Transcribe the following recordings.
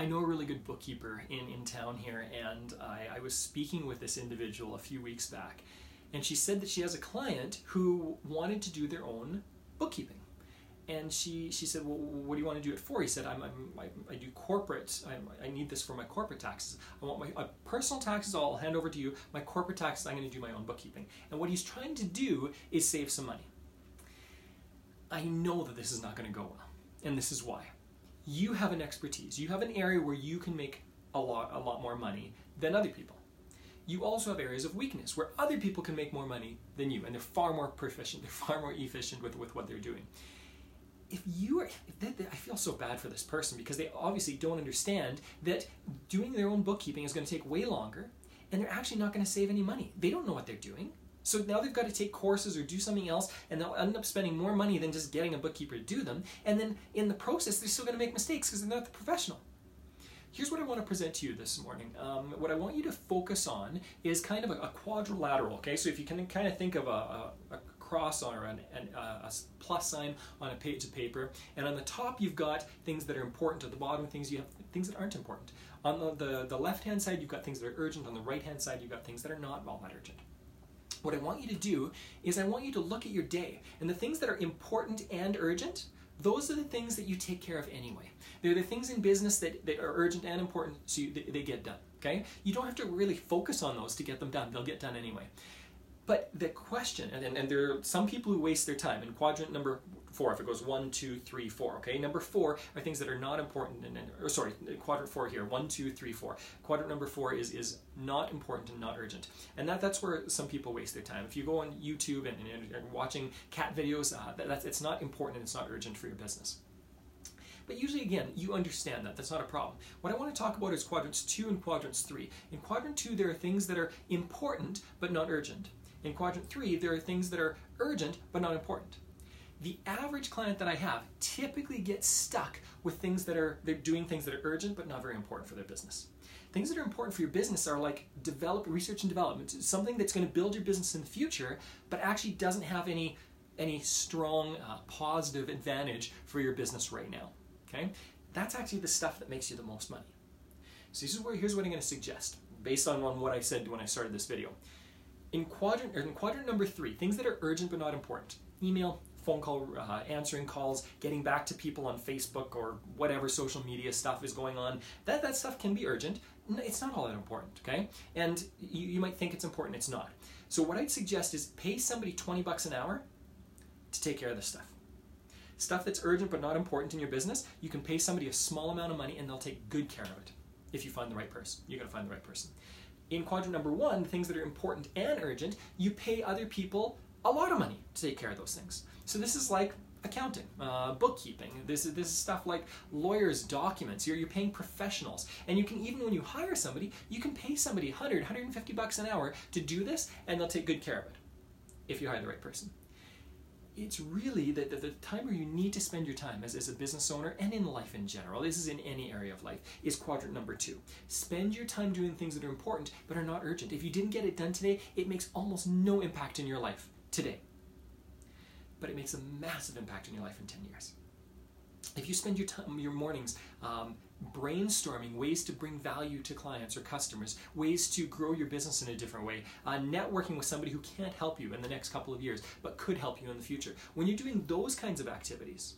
I know a really good bookkeeper in, in town here, and I, I was speaking with this individual a few weeks back, and she said that she has a client who wanted to do their own bookkeeping. And she, she said, well, what do you want to do it for? He said, I'm, I'm, I, I do corporate, I, I need this for my corporate taxes. I want my uh, personal taxes, I'll hand over to you. My corporate taxes, I'm going to do my own bookkeeping. And what he's trying to do is save some money. I know that this is not going to go well, and this is why. You have an expertise. You have an area where you can make a lot, a lot more money than other people. You also have areas of weakness where other people can make more money than you and they're far more proficient they're far more efficient with, with what they're doing. If you are if they, they, i feel so bad for this person because they obviously don't understand that doing their own bookkeeping is going to take way longer and they're actually not going to save any money. They don't know what they're doing so now they've got to take courses or do something else, and they'll end up spending more money than just getting a bookkeeper to do them. And then in the process, they're still going to make mistakes because they're not the professional. Here's what I want to present to you this morning. Um, what I want you to focus on is kind of a, a quadrilateral, okay? So if you can kind of think of a, a, a cross or an, an, uh, a plus sign on a page of paper, and on the top you've got things that are important. At the bottom, things you have things that aren't important. On the, the, the left-hand side, you've got things that are urgent. On the right-hand side, you've got things that are not all that urgent. What I want you to do is I want you to look at your day, and the things that are important and urgent, those are the things that you take care of anyway. They're the things in business that, that are urgent and important, so you, they, they get done. Okay? You don't have to really focus on those to get them done. They'll get done anyway. But the question, and, and there are some people who waste their time in quadrant number four, if it goes one, two, three, four, okay? Number four are things that are not important, and, or sorry, quadrant four here, one, two, three, four. Quadrant number four is, is not important and not urgent. And that, that's where some people waste their time. If you go on YouTube and, and, and watching cat videos, uh, that, that's, it's not important and it's not urgent for your business. But usually, again, you understand that. That's not a problem. What I want to talk about is quadrants two and quadrants three. In quadrant two, there are things that are important but not urgent. In quadrant three, there are things that are urgent but not important. The average client that I have typically gets stuck with things that are, they're doing things that are urgent but not very important for their business. Things that are important for your business are like develop research and development, something that's going to build your business in the future, but actually doesn't have any any strong uh, positive advantage for your business right now. Okay? That's actually the stuff that makes you the most money. So this is where here's what I'm going to suggest based on, on what I said when I started this video. In quadrant in quadrant number three, things that are urgent but not important. Email, phone call, uh, answering calls, getting back to people on Facebook or whatever social media stuff is going on. That that stuff can be urgent. It's not all that important, okay? And you, you might think it's important. It's not. So what I'd suggest is pay somebody 20 bucks an hour to take care of this stuff. Stuff that's urgent but not important in your business, you can pay somebody a small amount of money and they'll take good care of it if you find the right person. You're going to find the right person. In quadrant number one, things that are important and urgent, you pay other people a lot of money to take care of those things. So this is like accounting, uh, bookkeeping. This is this is stuff like lawyers' documents. You're you're paying professionals, and you can even when you hire somebody, you can pay somebody 100, 150 bucks an hour to do this, and they'll take good care of it if you hire the right person it's really the, the, the, time where you need to spend your time as, as a business owner and in life in general, this is in any area of life, is quadrant number two. Spend your time doing things that are important but are not urgent. If you didn't get it done today, it makes almost no impact in your life today. But it makes a massive impact in your life in 10 years. If you spend your time, your mornings um, brainstorming ways to bring value to clients or customers, ways to grow your business in a different way, uh, networking with somebody who can't help you in the next couple of years but could help you in the future. When you're doing those kinds of activities,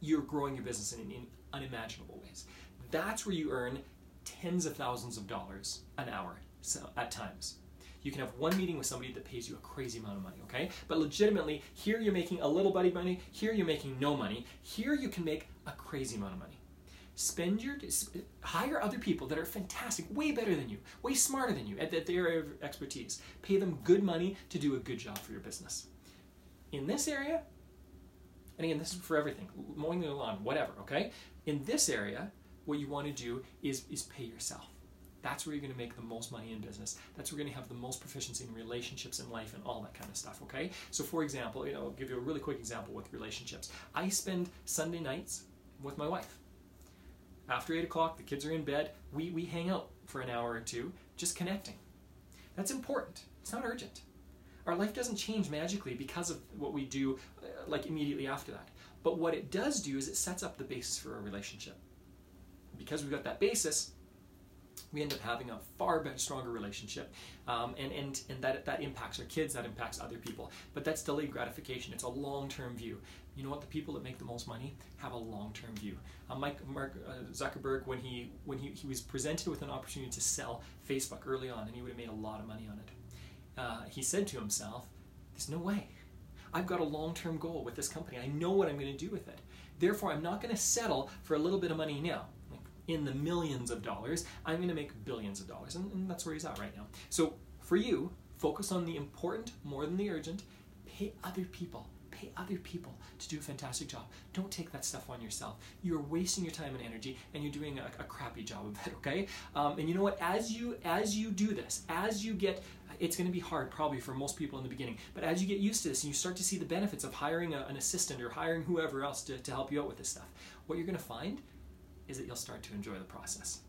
you're growing your business in, in unimaginable ways. That's where you earn tens of thousands of dollars an hour so, at times. You can have one meeting with somebody that pays you a crazy amount of money, okay? But legitimately, here you're making a little buddy money, here you're making no money, here you can make a crazy amount of money. Spend your hire other people that are fantastic, way better than you, way smarter than you at their area of expertise. Pay them good money to do a good job for your business. In this area, and again, this is for everything, mowing the lawn, whatever, okay? In this area, what you want to do is, is pay yourself. That's where you're going to make the most money in business. That's where you're going to have the most proficiency in relationships in life and all that kind of stuff, okay? So for example, you know, I'll give you a really quick example with relationships. I spend Sunday nights with my wife after 8 o'clock, the kids are in bed, we, we hang out for an hour or two, just connecting. That's important. It's not urgent. Our life doesn't change magically because of what we do uh, like immediately after that. But what it does do is it sets up the basis for a relationship. because we've got that basis, we end up having a far better, stronger relationship, um, and and and that that impacts our kids, that impacts other people. But that's delayed gratification. It's a long-term view. You know what? The people that make the most money have a long-term view. Uh, Mike Mark uh, Zuckerberg, when he when he, he was presented with an opportunity to sell Facebook early on, and he would have made a lot of money on it, uh, he said to himself, "There's no way. I've got a long-term goal with this company. I know what I'm going to do with it. Therefore, I'm not going to settle for a little bit of money now." In the millions of dollars, I'm going to make billions of dollars. And, and, that's where he's at right now. So for you, focus on the important more than the urgent. Pay other people. Pay other people to do a fantastic job. Don't take that stuff on yourself. You're wasting your time and energy, and you're doing a, a crappy job of it. Okay. Um, and you know what? As you as you do this, as you get it's going to be hard probably for most people in the beginning but as you get used to this and you start to see the benefits of hiring a, an assistant or hiring whoever else to, to help you out with this stuff what you're going to find is that you'll start to enjoy the process.